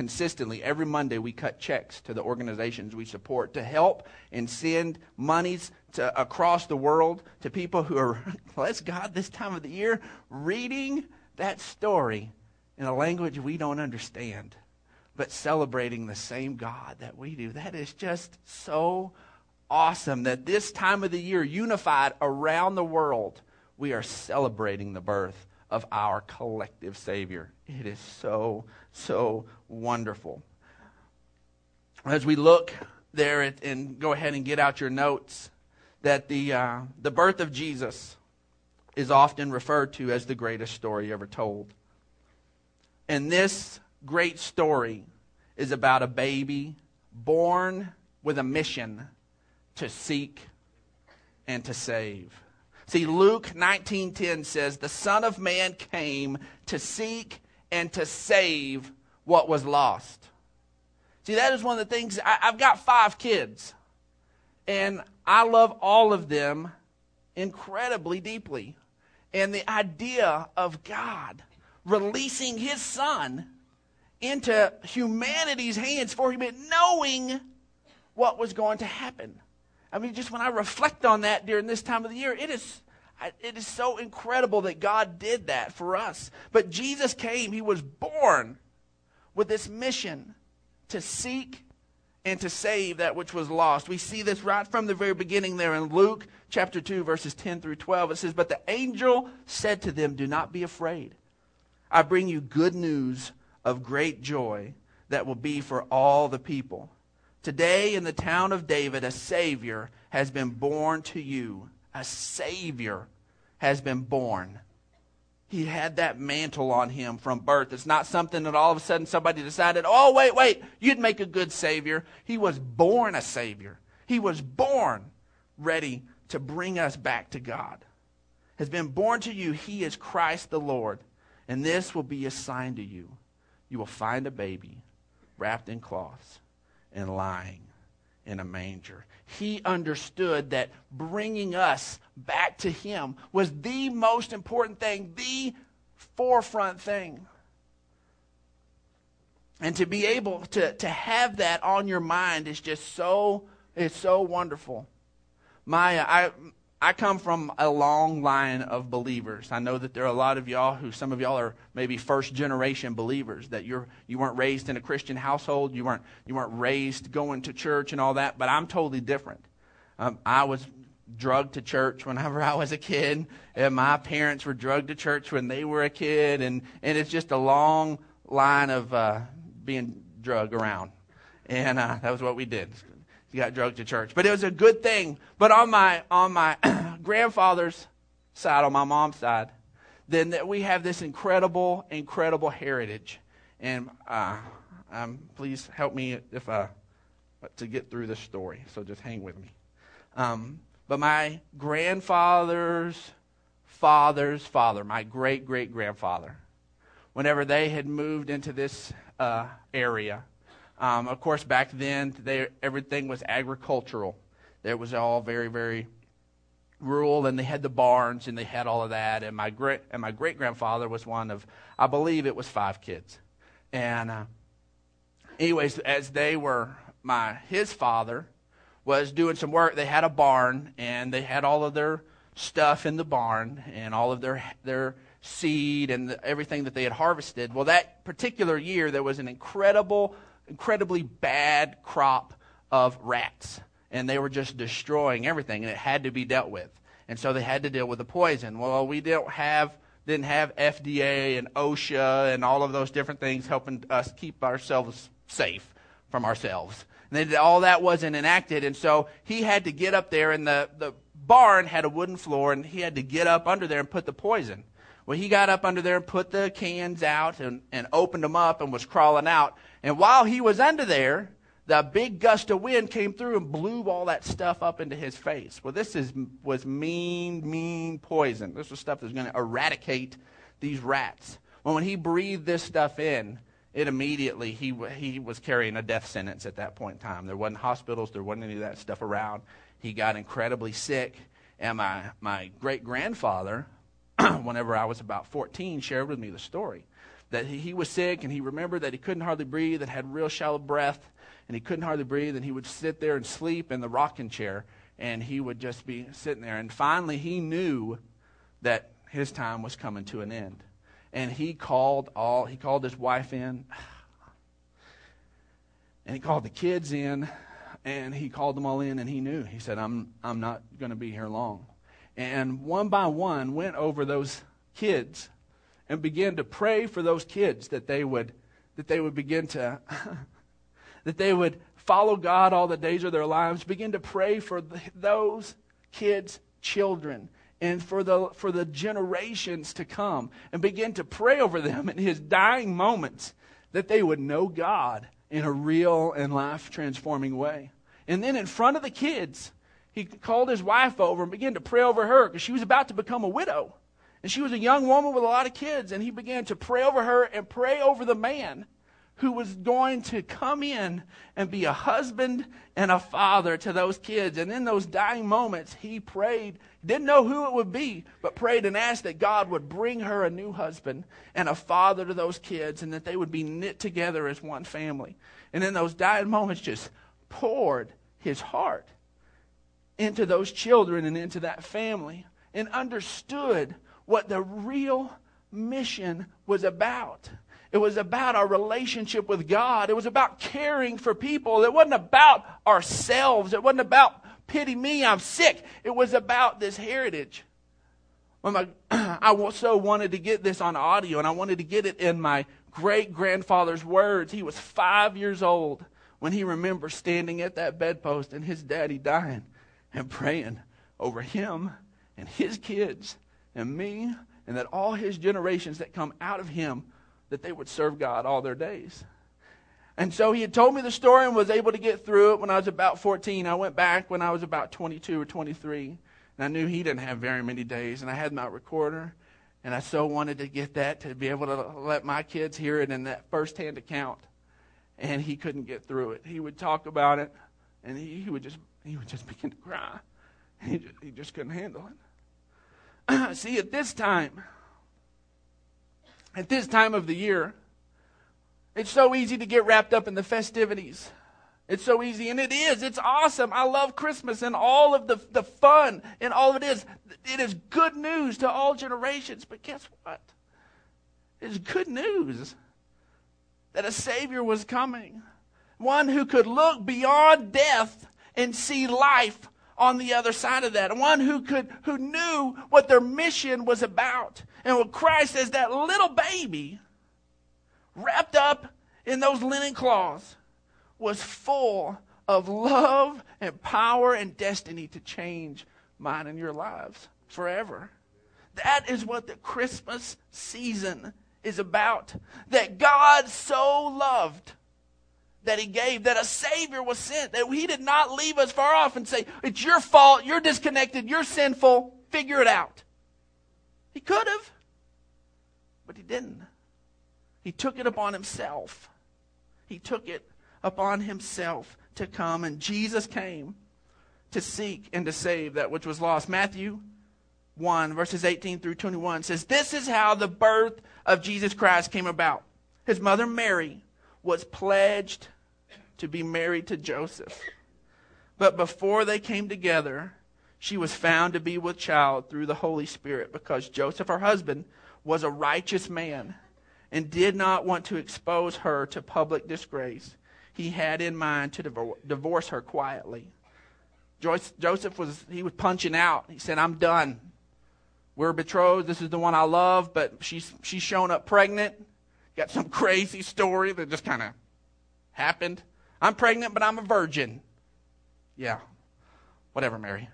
consistently every Monday we cut checks to the organizations we support to help and send monies to across the world to people who are bless God this time of the year reading that story in a language we don't understand but celebrating the same God that we do that is just so awesome that this time of the year unified around the world we are celebrating the birth of our collective Savior. It is so, so wonderful. As we look there at, and go ahead and get out your notes, that the, uh, the birth of Jesus is often referred to as the greatest story ever told. And this great story is about a baby born with a mission to seek and to save. See, Luke 19:10 says, "The Son of Man came to seek and to save what was lost." See, that is one of the things. I, I've got five kids, and I love all of them incredibly deeply. And the idea of God releasing His Son into humanity's hands for Him, knowing what was going to happen. I mean, just when I reflect on that during this time of the year, it is, it is so incredible that God did that for us. But Jesus came, He was born with this mission to seek and to save that which was lost. We see this right from the very beginning there in Luke chapter 2, verses 10 through 12. It says, But the angel said to them, Do not be afraid. I bring you good news of great joy that will be for all the people. Today in the town of David, a Savior has been born to you. A Savior has been born. He had that mantle on him from birth. It's not something that all of a sudden somebody decided, oh, wait, wait, you'd make a good Savior. He was born a Savior. He was born ready to bring us back to God. Has been born to you. He is Christ the Lord. And this will be a sign to you. You will find a baby wrapped in cloths and lying in a manger. He understood that bringing us back to Him was the most important thing, the forefront thing. And to be able to, to have that on your mind is just so, it's so wonderful. My, I, I come from a long line of believers. I know that there are a lot of y'all who, some of y'all are maybe first generation believers, that you're, you weren't raised in a Christian household, you weren't, you weren't raised going to church and all that, but I'm totally different. Um, I was drugged to church whenever I was a kid, and my parents were drugged to church when they were a kid, and, and it's just a long line of uh, being drugged around. And uh, that was what we did. Got drugged to church. But it was a good thing. But on my on my grandfather's side, on my mom's side, then we have this incredible, incredible heritage. And uh, um, please help me if uh, to get through this story. So just hang with me. Um, but my grandfather's father's father, my great great grandfather, whenever they had moved into this uh, area, um, of course, back then, they, everything was agricultural. It was all very, very rural, and they had the barns, and they had all of that. And my great and my great grandfather was one of, I believe, it was five kids. And uh, anyways, as they were, my his father was doing some work. They had a barn, and they had all of their stuff in the barn, and all of their their seed and the, everything that they had harvested. Well, that particular year, there was an incredible incredibly bad crop of rats. And they were just destroying everything, and it had to be dealt with. And so they had to deal with the poison. Well, we don't have didn't have FDA and OSHA and all of those different things helping us keep ourselves safe from ourselves. And all that wasn't enacted, and so he had to get up there, and the, the barn had a wooden floor, and he had to get up under there and put the poison. Well, he got up under there and put the cans out and, and opened them up and was crawling out. And while he was under there, the big gust of wind came through and blew all that stuff up into his face. Well, this is, was mean, mean poison. This was stuff that was going to eradicate these rats. Well, when he breathed this stuff in, it immediately, he, he was carrying a death sentence at that point in time. There wasn't hospitals, there wasn't any of that stuff around. He got incredibly sick. And my, my great grandfather, whenever I was about 14, shared with me the story that he, was sick and he remembered that he couldn't hardly breathe and had real shallow breath and he couldn't hardly breathe and he would sit there and sleep in the rocking chair and he would just be sitting there. And finally, he knew that his time was coming to an end. And he called all, he called his wife in, and he called the kids in, and he called them all in, and he knew. He said, I'm, I'm not going to be here long. And one by one went over those kids and began to pray for those kids that they would, that they would begin to, that they would follow God all the days of their lives, begin to pray for those kids' children and for the, for the generations to come, and begin to pray over them in his dying moments that they would know God in a real and life transforming way. And then in front of the kids, he called his wife over and began to pray over her because she was about to become a widow. And she was a young woman with a lot of kids, and he began to pray over her and pray over the man who was going to come in and be a husband and a father to those kids. And in those dying moments, he prayed, didn't know who it would be, but prayed and asked that God would bring her a new husband and a father to those kids and that they would be knit together as one family. And in those dying moments, just poured his heart into those children and into that family and understood what the real mission was about. It was about our relationship with God. It was about caring for people. It wasn't about ourselves. It wasn't about pity me, I'm sick. It was about this heritage. My, I so wanted to get this on audio, and I wanted to get it in my great grandfather's words. He was five years old when he remembers standing at that bedpost and his daddy dying and praying over him and his kids and me, and that all his generations that come out of him that they would serve God all their days. And so he had told me the story and was able to get through it when I was about 14. I went back when I was about 22 or 23, and I knew he didn't have very many days, and I had my recorder, and I so wanted to get that to be able to let my kids hear it in that firsthand account. And he couldn't get through it. He would talk about it, and he, he would just he would just begin to cry. He just, he just couldn't handle it. See, at this time, at this time of the year, it's so easy to get wrapped up in the festivities. It's so easy, and it is. It's awesome. I love Christmas and all of the, the fun and all of it is. It is good news to all generations. But guess what? It's good news that a Savior was coming. One who could look beyond death and see life on the other side of that. One who could, who knew what their mission was about. And what Christ as that little baby wrapped up in those linen cloths was full of love and power and destiny to change mine and your lives forever. That is what the Christmas season is about. That God so loved that he gave, that a Savior was sent, that he did not leave us far off and say, It's your fault, you're disconnected, you're sinful, figure it out. He could have, but he didn't. He took it upon himself. He took it upon himself to come, and Jesus came to seek and to save that which was lost. Matthew 1, verses 18 through 21 says, This is how the birth of Jesus Christ came about. His mother Mary was pledged to be married to Joseph. But before they came together, she was found to be with child through the Holy Spirit because Joseph, her husband, was a righteous man and did not want to expose her to public disgrace. He had in mind to divorce her quietly. Joseph was he was punching out. He said, "I'm done. We're betrothed. This is the one I love, but she's she's shown up pregnant got some crazy story that just kind of happened. I'm pregnant, but I'm a virgin. Yeah. Whatever, Mary.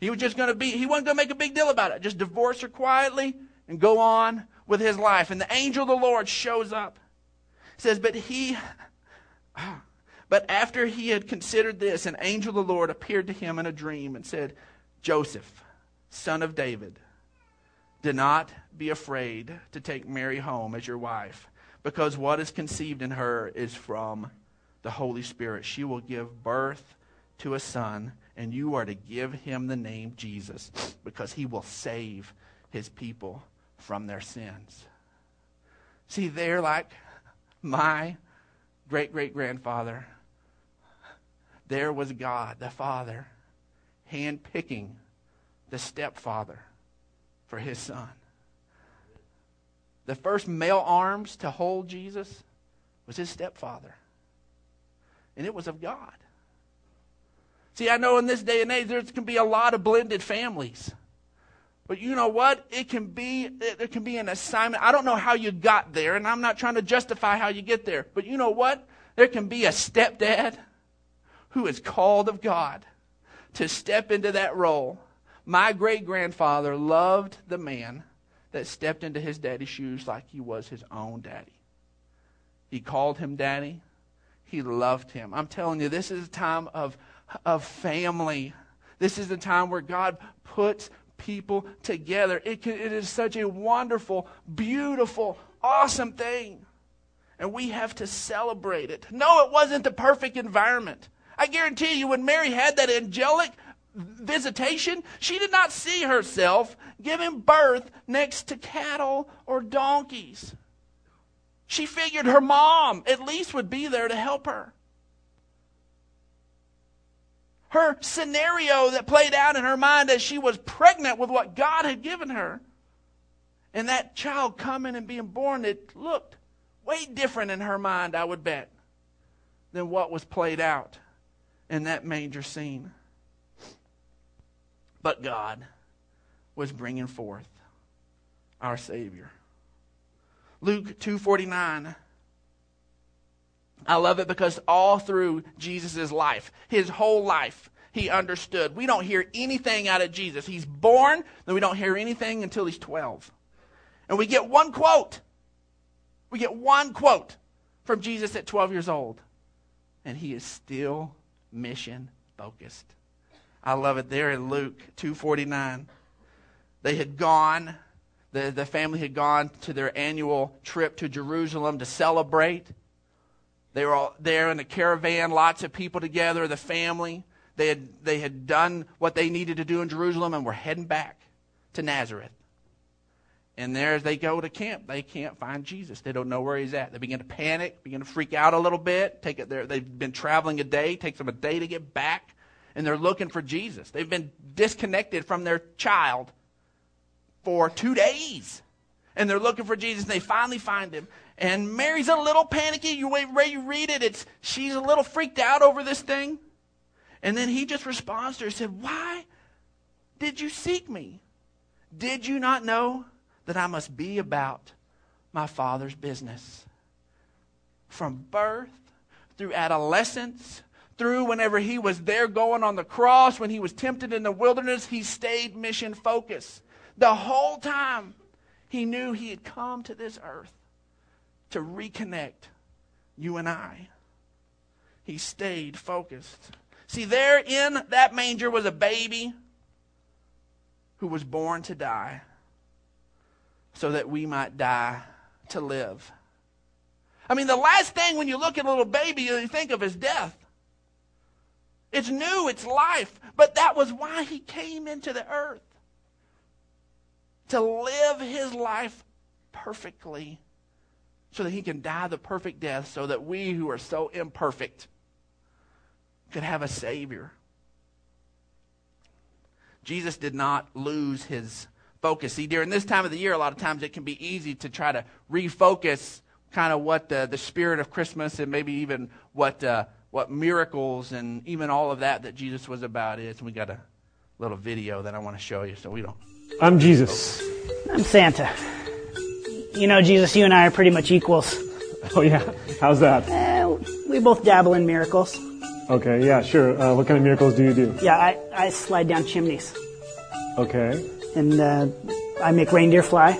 He was just going to be, he wasn't going to make a big deal about it. Just divorce her quietly and go on with his life. And the angel of the Lord shows up. says, But he, but after he had considered this, an angel of the Lord appeared to him in a dream and said, Joseph, son of David, do not be afraid to take Mary home as your wife, because what is conceived in her is from the Holy Spirit. She will give birth to a son, and you are to give him the name Jesus, because he will save his people from their sins. See, they're like my great great grandfather. There was God, the Father, handpicking the stepfather for his son. The first male arms to hold Jesus was his stepfather. And it was of God. See, I know in this day and age there can be a lot of blended families. But you know what? It can be there can be an assignment. I don't know how you got there, and I'm not trying to justify how you get there. But you know what? There can be a stepdad who is called of God to step into that role. My great grandfather loved the man that stepped into his daddy's shoes like he was his own daddy. He called him daddy. He loved him. I'm telling you, this is a time of, of family. This is the time where God puts people together. It, can, it is such a wonderful, beautiful, awesome thing. And we have to celebrate it. No, it wasn't the perfect environment. I guarantee you, when Mary had that angelic visitation, she did not see herself giving birth next to cattle or donkeys. She figured her mom at least would be there to help her. Her scenario that played out in her mind as she was pregnant with what God had given her, and that child coming and being born, it looked way different in her mind, I would bet, than what was played out in that manger scene. But God was bringing forth our Savior. Luke 2:49 I love it because all through Jesus' life, his whole life, he understood. We don't hear anything out of Jesus. He's born, then we don't hear anything until he's 12. And we get one quote. We get one quote from Jesus at 12 years old. And he is still mission focused. I love it there in Luke 2:49. They had gone the, the family had gone to their annual trip to Jerusalem to celebrate. They were all there in a caravan, lots of people together, the family. They had, they had done what they needed to do in Jerusalem and were heading back to Nazareth. And there, as they go to camp, they can't find Jesus. They don't know where he's at. They begin to panic, begin to freak out a little bit. Take it there. They've been traveling a day. Takes them a day to get back, and they're looking for Jesus. They've been disconnected from their child for two days. And they're looking for Jesus, and they finally find him. And Mary's a little panicky. You wait, you read it, it's she's a little freaked out over this thing. And then he just responds to her and said, Why did you seek me? Did you not know that I must be about my father's business? From birth through adolescence, through whenever he was there going on the cross, when he was tempted in the wilderness, he stayed mission focused. The whole time, he knew he had come to this earth to reconnect you and I. He stayed focused. See, there in that manger was a baby who was born to die so that we might die to live. I mean, the last thing when you look at a little baby you think of is death. It's new, it's life. But that was why he came into the earth to live his life perfectly so that he can die the perfect death so that we who are so imperfect could have a Savior. Jesus did not lose his focus. See, during this time of the year, a lot of times it can be easy to try to refocus kind of what the, the spirit of Christmas and maybe even what, uh, what miracles and even all of that that Jesus was about is. And we got a little video that I want to show you so we don't I'm Jesus. I'm Santa. You know, Jesus, you and I are pretty much equals. Oh, yeah. How's that? Uh, we both dabble in miracles. Okay, yeah, sure. Uh, what kind of miracles do you do? Yeah, I, I slide down chimneys. Okay. And uh, I make reindeer fly.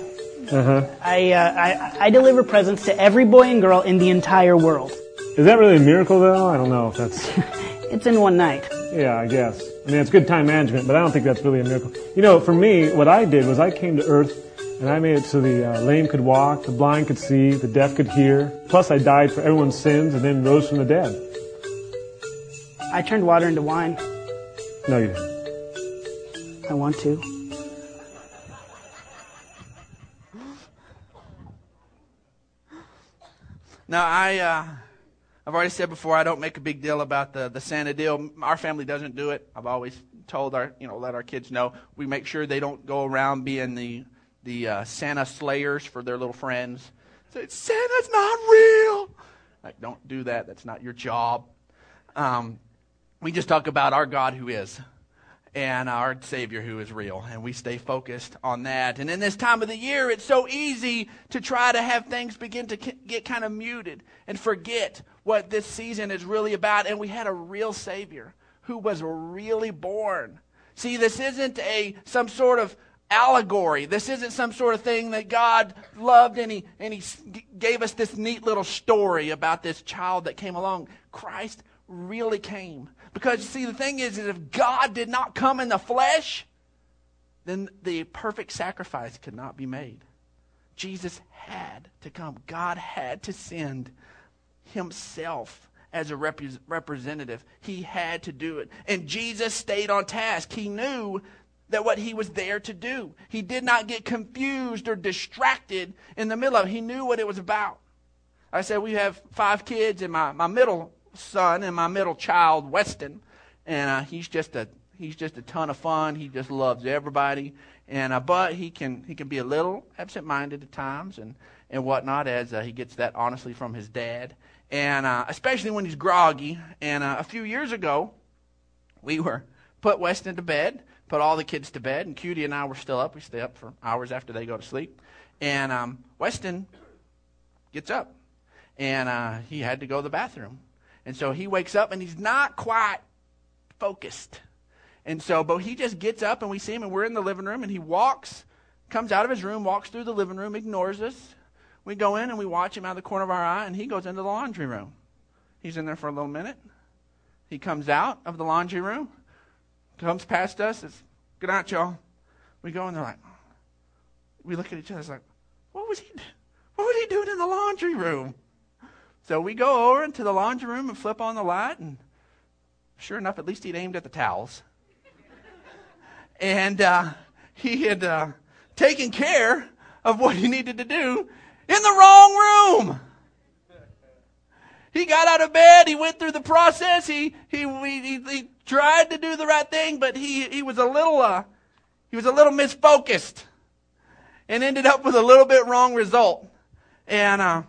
Uh-huh. I, uh, I, I deliver presents to every boy and girl in the entire world. Is that really a miracle, though? I don't know if that's. it's in one night. Yeah, I guess. I mean, it's good time management, but I don't think that's really a miracle. You know, for me, what I did was I came to Earth and I made it so the uh, lame could walk, the blind could see, the deaf could hear. Plus, I died for everyone's sins and then rose from the dead. I turned water into wine. No, you didn't. I want to. Now, I, uh, I've already said before, I don't make a big deal about the, the Santa deal. Our family doesn't do it. I've always told our, you know, let our kids know. We make sure they don't go around being the, the uh, Santa slayers for their little friends. Say, Santa's not real. Like, don't do that. That's not your job. Um, we just talk about our God who is and our Savior who is real. And we stay focused on that. And in this time of the year, it's so easy to try to have things begin to get kind of muted and forget what this season is really about. And we had a real Savior who was really born. See, this isn't a some sort of allegory. This isn't some sort of thing that God loved and he, and he gave us this neat little story about this child that came along. Christ really came. Because, see, the thing is, is if God did not come in the flesh, then the perfect sacrifice could not be made. Jesus had to come. God had to send himself as a rep- representative. He had to do it. And Jesus stayed on task. He knew that what he was there to do. He did not get confused or distracted in the middle of it. He knew what it was about. I said, we have five kids, and my, my middle son and my middle child, Weston, and uh, he's just a he's just a ton of fun. He just loves everybody, and uh, but he can he can be a little absent-minded at times and and whatnot as uh, he gets that honestly from his dad, and uh, especially when he's groggy. And uh, a few years ago, we were put Weston to bed, put all the kids to bed, and Cutie and I were still up. We stay up for hours after they go to sleep, and um, Weston gets up, and uh, he had to go to the bathroom. And so he wakes up and he's not quite focused. And so, but he just gets up and we see him and we're in the living room and he walks, comes out of his room, walks through the living room, ignores us. We go in and we watch him out of the corner of our eye and he goes into the laundry room. He's in there for a little minute. He comes out of the laundry room, comes past us, says, Good night, y'all. We go and they're like, we look at each other, it's like, what was he, what was he doing in the laundry room? So we go over into the laundry room and flip on the light, and sure enough, at least he'd aimed at the towels. and uh, he had uh, taken care of what he needed to do in the wrong room. He got out of bed. He went through the process. He he he, he tried to do the right thing, but he he was a little uh, he was a little misfocused, and ended up with a little bit wrong result. And uh,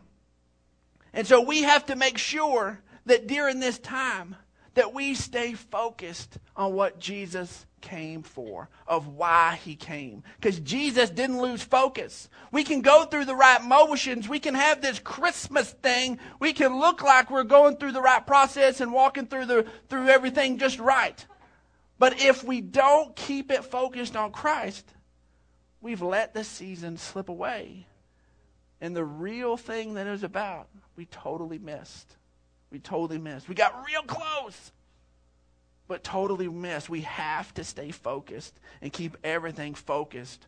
and so we have to make sure that during this time that we stay focused on what Jesus came for, of why he came. Because Jesus didn't lose focus. We can go through the right motions. We can have this Christmas thing. We can look like we're going through the right process and walking through the through everything just right. But if we don't keep it focused on Christ, we've let the season slip away. And the real thing that it was about we totally missed. We totally missed. We got real close, but totally missed. We have to stay focused and keep everything focused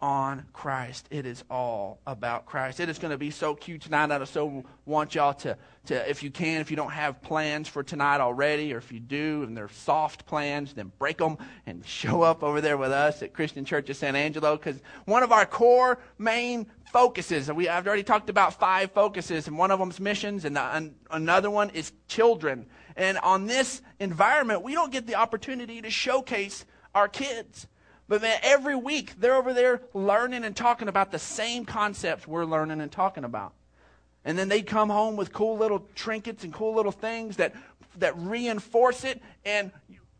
on Christ. It is all about Christ. It is going to be so cute tonight. I so want y'all to, to, if you can, if you don't have plans for tonight already, or if you do and they're soft plans, then break them and show up over there with us at Christian Church of San Angelo. Because one of our core main focuses, we, I've already talked about five focuses, and one of them is missions, and, the, and another one is children. And on this environment, we don't get the opportunity to showcase our kids. But man, every week they're over there learning and talking about the same concepts we're learning and talking about. And then they come home with cool little trinkets and cool little things that, that reinforce it. And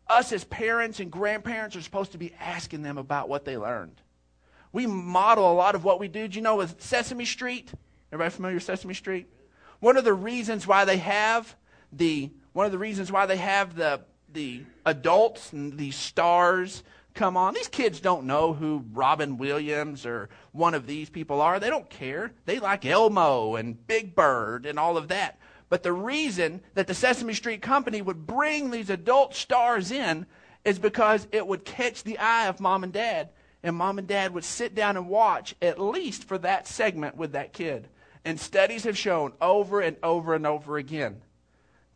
us as parents and grandparents are supposed to be asking them about what they learned. We model a lot of what we do. Do you know with Sesame Street? Everybody familiar with Sesame Street? One of the reasons why they have the one of the reasons why they have the the adults and the stars come on. These kids don't know who Robin Williams or one of these people are. They don't care. They like Elmo and Big Bird and all of that. But the reason that the Sesame Street Company would bring these adult stars in is because it would catch the eye of mom and dad. And mom and dad would sit down and watch at least for that segment with that kid. And studies have shown over and over and over again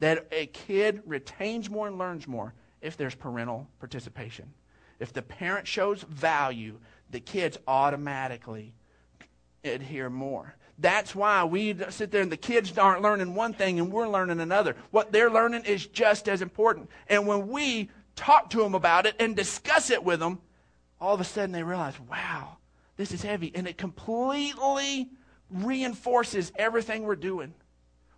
that a kid retains more and learns more if there's parental participation. If the parent shows value, the kids automatically adhere more. That's why we sit there and the kids aren't learning one thing and we're learning another. What they're learning is just as important. And when we talk to them about it and discuss it with them, all of a sudden they realize, wow, this is heavy. And it completely reinforces everything we're doing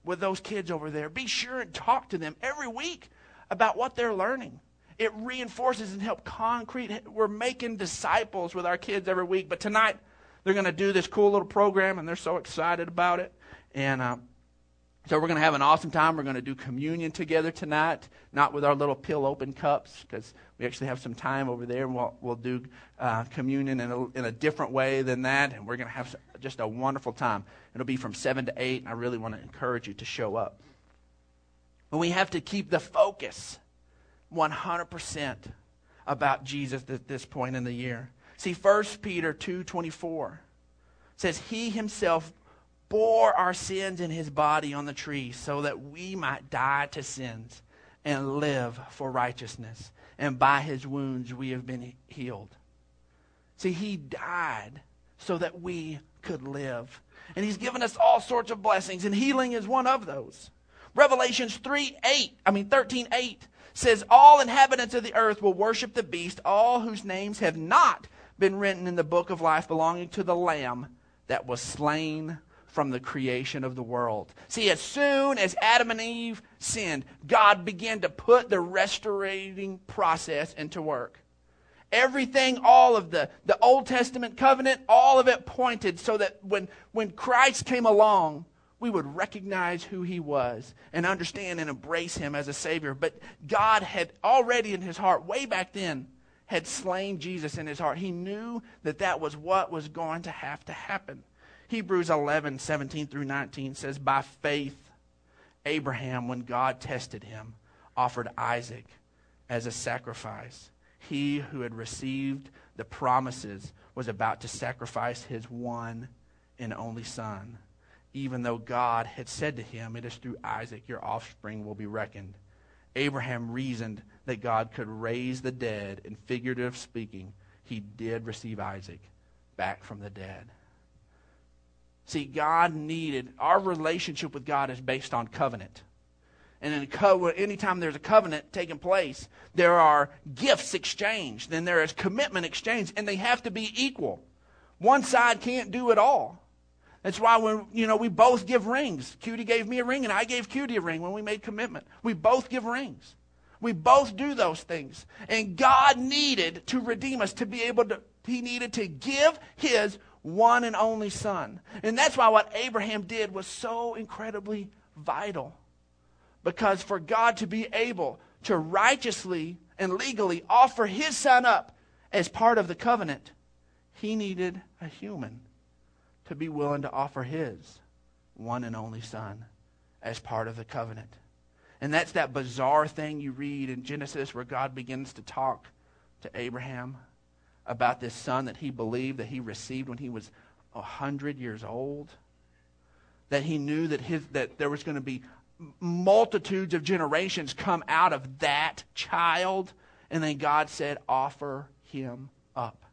with those kids over there. Be sure and talk to them every week about what they're learning. It reinforces and helps concrete. We're making disciples with our kids every week. But tonight, they're going to do this cool little program, and they're so excited about it. And uh, so we're going to have an awesome time. We're going to do communion together tonight, not with our little pill open cups, because we actually have some time over there, and we'll, we'll do uh, communion in a, in a different way than that. And we're going to have just a wonderful time. It'll be from 7 to 8, and I really want to encourage you to show up. But we have to keep the focus 100% about Jesus at this point in the year. See, 1 Peter 2.24 says, He himself bore our sins in his body on the tree so that we might die to sins and live for righteousness. And by his wounds we have been healed. See, he died so that we could live. And he's given us all sorts of blessings, and healing is one of those. Revelations 3 8, I mean 13 8 says, All inhabitants of the earth will worship the beast, all whose names have not been written in the book of life belonging to the Lamb that was slain from the creation of the world. See, as soon as Adam and Eve sinned, God began to put the restorating process into work. Everything, all of the, the Old Testament covenant, all of it pointed so that when, when Christ came along, we would recognize who he was and understand and embrace him as a Savior. But God had already in his heart, way back then, had slain Jesus in his heart. He knew that that was what was going to have to happen. Hebrews 11, 17 through 19 says, By faith, Abraham, when God tested him, offered Isaac as a sacrifice. He who had received the promises was about to sacrifice his one and only son, even though God had said to him, It is through Isaac your offspring will be reckoned. Abraham reasoned that God could raise the dead, and figurative speaking, he did receive Isaac back from the dead. See, God needed, our relationship with God is based on covenant. And in co- anytime there's a covenant taking place, there are gifts exchanged, then there is commitment exchanged, and they have to be equal. One side can't do it all. That's why when you know we both give rings. Cutie gave me a ring, and I gave Cutie a ring when we made commitment. We both give rings. We both do those things. And God needed to redeem us to be able to, He needed to give His one and only Son. And that's why what Abraham did was so incredibly vital. Because for God to be able to righteously and legally offer His Son up as part of the covenant, He needed a human to be willing to offer His one and only Son as part of the covenant. And that's that bizarre thing you read in Genesis where God begins to talk to Abraham about this son that he believed that he received when he was a hundred years old. That he knew that his that there was going to be multitudes of generations come out of that child. And then God said, offer him up.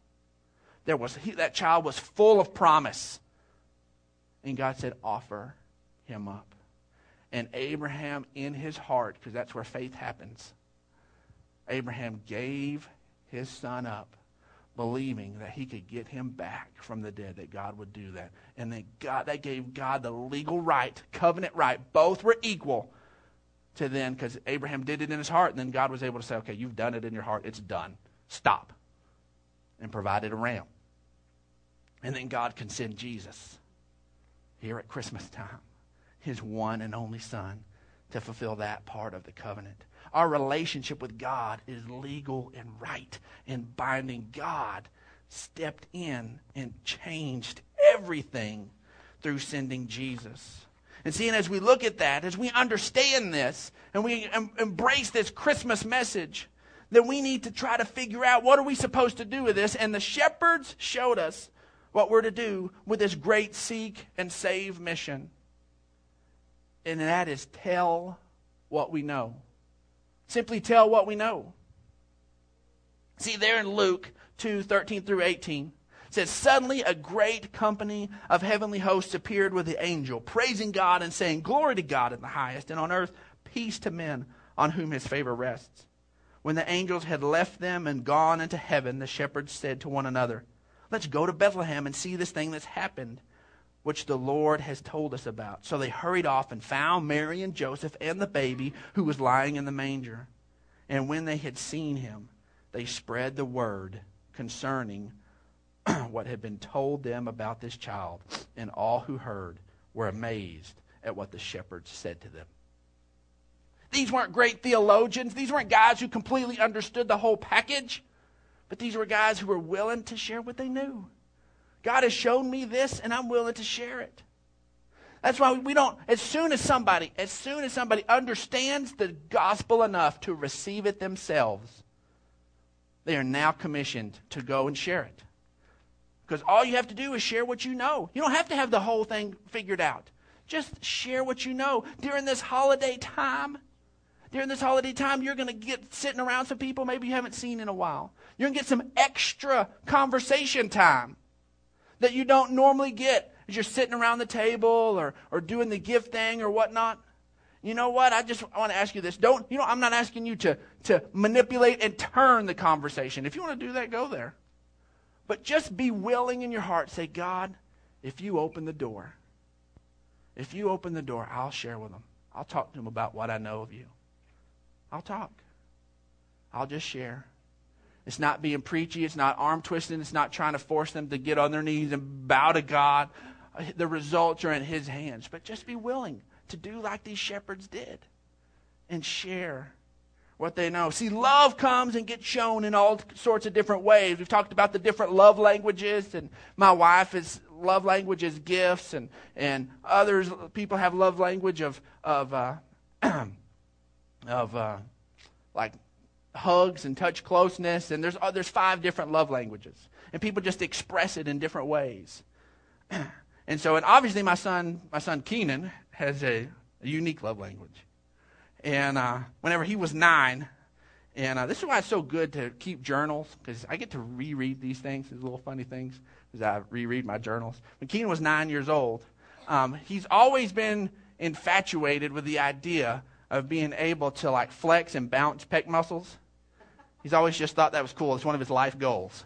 There was he, that child was full of promise. And God said, offer him up. And Abraham, in his heart, because that's where faith happens, Abraham gave his son up, believing that he could get him back from the dead, that God would do that. And then God, that gave God the legal right, covenant right. Both were equal to then, because Abraham did it in his heart, and then God was able to say, okay, you've done it in your heart. It's done. Stop. And provided a ram. And then God can send Jesus here at Christmas time his one and only Son to fulfill that part of the covenant. Our relationship with God is legal and right and binding. God stepped in and changed everything through sending Jesus. And seeing as we look at that, as we understand this, and we em- embrace this Christmas message, then we need to try to figure out what are we supposed to do with this. And the shepherds showed us what we're to do with this great seek and save mission and that is tell what we know. Simply tell what we know. See, there in Luke 2 13 through 18, It says, Suddenly a great company of heavenly hosts appeared with the angel, praising God and saying, Glory to God in the highest, and on earth peace to men on whom his favor rests. When the angels had left them and gone into heaven, the shepherds said to one another, Let's go to Bethlehem and see this thing that's happened, which the Lord has told us about. So they hurried off and found Mary and Joseph and the baby who was lying in the manger. And when they had seen him, they spread the word concerning what had been told them about this child. And all who heard were amazed at what the shepherds said to them. These weren't great theologians. These weren't guys who completely understood the whole package. But these were guys who were willing to share what they knew. God has shown me this, and I'm willing to share it. That's why we don't, as soon as somebody, as soon as somebody understands the gospel enough to receive it themselves, they are now commissioned to go and share it. Because all you have to do is share what you know. You don't have to have the whole thing figured out. Just share what you know. During this holiday time, during this holiday time, you're going to get sitting around some people maybe you haven't seen in a while. You're going to get some extra conversation time that you don't normally get as you're sitting around the table or, or doing the gift thing or whatnot. You know what? I just want to ask you this. Don't, you know, I'm not asking you to, to manipulate and turn the conversation. If you want to do that, go there. But just be willing in your heart. Say, God, if you open the door, if you open the door, I'll share with them. I'll talk to them about what I know of you. I'll talk. I'll just share. It's not being preachy. It's not arm twisting. It's not trying to force them to get on their knees and bow to God. The results are in His hands. But just be willing to do like these shepherds did and share what they know. See, love comes and gets shown in all sorts of different ways. We've talked about the different love languages, and my wife is love language is gifts, and and others people have love language of of uh, of uh, like hugs and touch closeness, and there's uh, there's five different love languages, and people just express it in different ways. and so, and obviously, my son my son Keenan has a, a unique love language, and uh, whenever he was nine. And uh, this is why it's so good to keep journals, because I get to reread these things, these little funny things, as I reread my journals. When Keenan was nine years old, um, he's always been infatuated with the idea of being able to like flex and bounce pec muscles. He's always just thought that was cool. It's one of his life goals.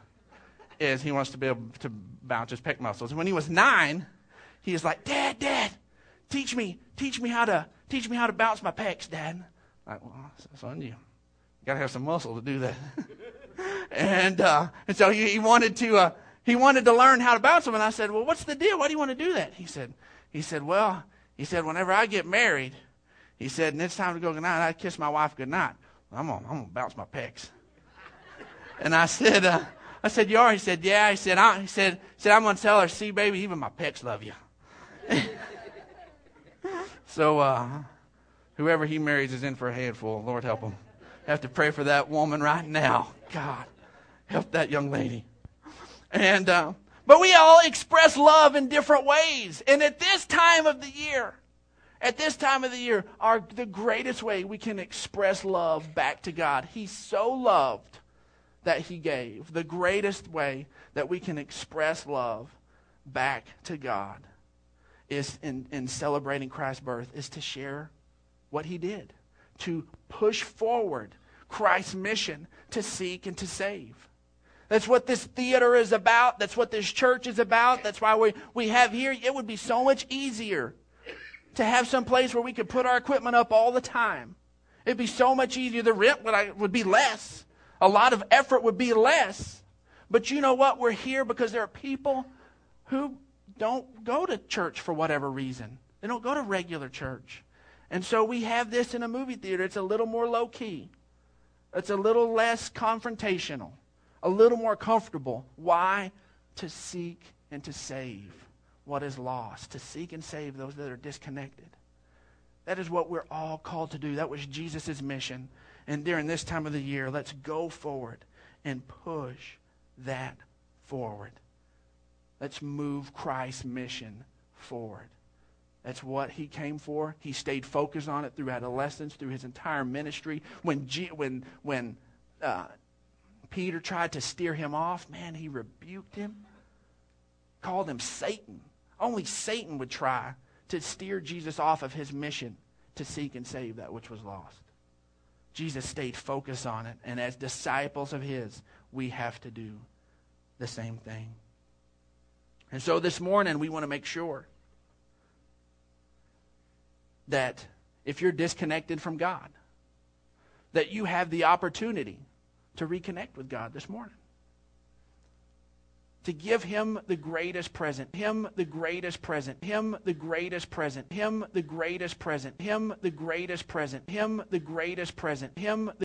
Is he wants to be able to bounce his pec muscles. And when he was nine, he was like, Dad, Dad, teach me, teach me how to teach me how to bounce my pecs, Dad. I'm like, well, son, you gotta have some muscle to do that. and uh, and so he, he wanted to uh, he wanted to learn how to bounce them. And I said, well, what's the deal? Why do you want to do that? He said, he said, well, he said, whenever I get married, he said, and it's time to go goodnight. I kiss my wife goodnight. I'm gonna, I'm gonna bounce my pecs. and I said, uh, I said, you are? He said, yeah. He said, I, he said, said, I'm gonna tell her, see, baby, even my pecs love you. so, uh, whoever he marries is in for a handful. Lord help him. Have to pray for that woman right now. God, help that young lady. And, uh, but we all express love in different ways. And at this time of the year, at this time of the year, our, the greatest way we can express love back to God. He's so loved that He gave. The greatest way that we can express love back to God is in, in celebrating Christ's birth is to share what He did, to push forward Christ's mission to seek and to save. That's what this theater is about. That's what this church is about. That's why we, we have here. It would be so much easier to have some place where we could put our equipment up all the time. It'd be so much easier. The rent would, I, would be less. A lot of effort would be less. But you know what? We're here because there are people who don't go to church for whatever reason. They don't go to regular church. And so we have this in a movie theater. It's a little more low key. It's a little less confrontational, a little more comfortable. Why? To seek and to save what is lost, to seek and save those that are disconnected. That is what we're all called to do. That was Jesus' mission. And during this time of the year, let's go forward and push that forward. Let's move Christ's mission forward. That's what he came for. He stayed focused on it through adolescence, through his entire ministry. When, G, when, when uh, Peter tried to steer him off, man, he rebuked him. called him Satan. Only Satan would try to steer Jesus off of his mission to seek and save that which was lost. Jesus stayed focused on it, and as disciples of his, we have to do the same thing. And so this morning, we want to make sure that if you're disconnected from God, that you have the opportunity to reconnect with God this morning. To give him the greatest present, him the greatest present, him the greatest present, him the greatest present, him the greatest present, him the greatest present, him the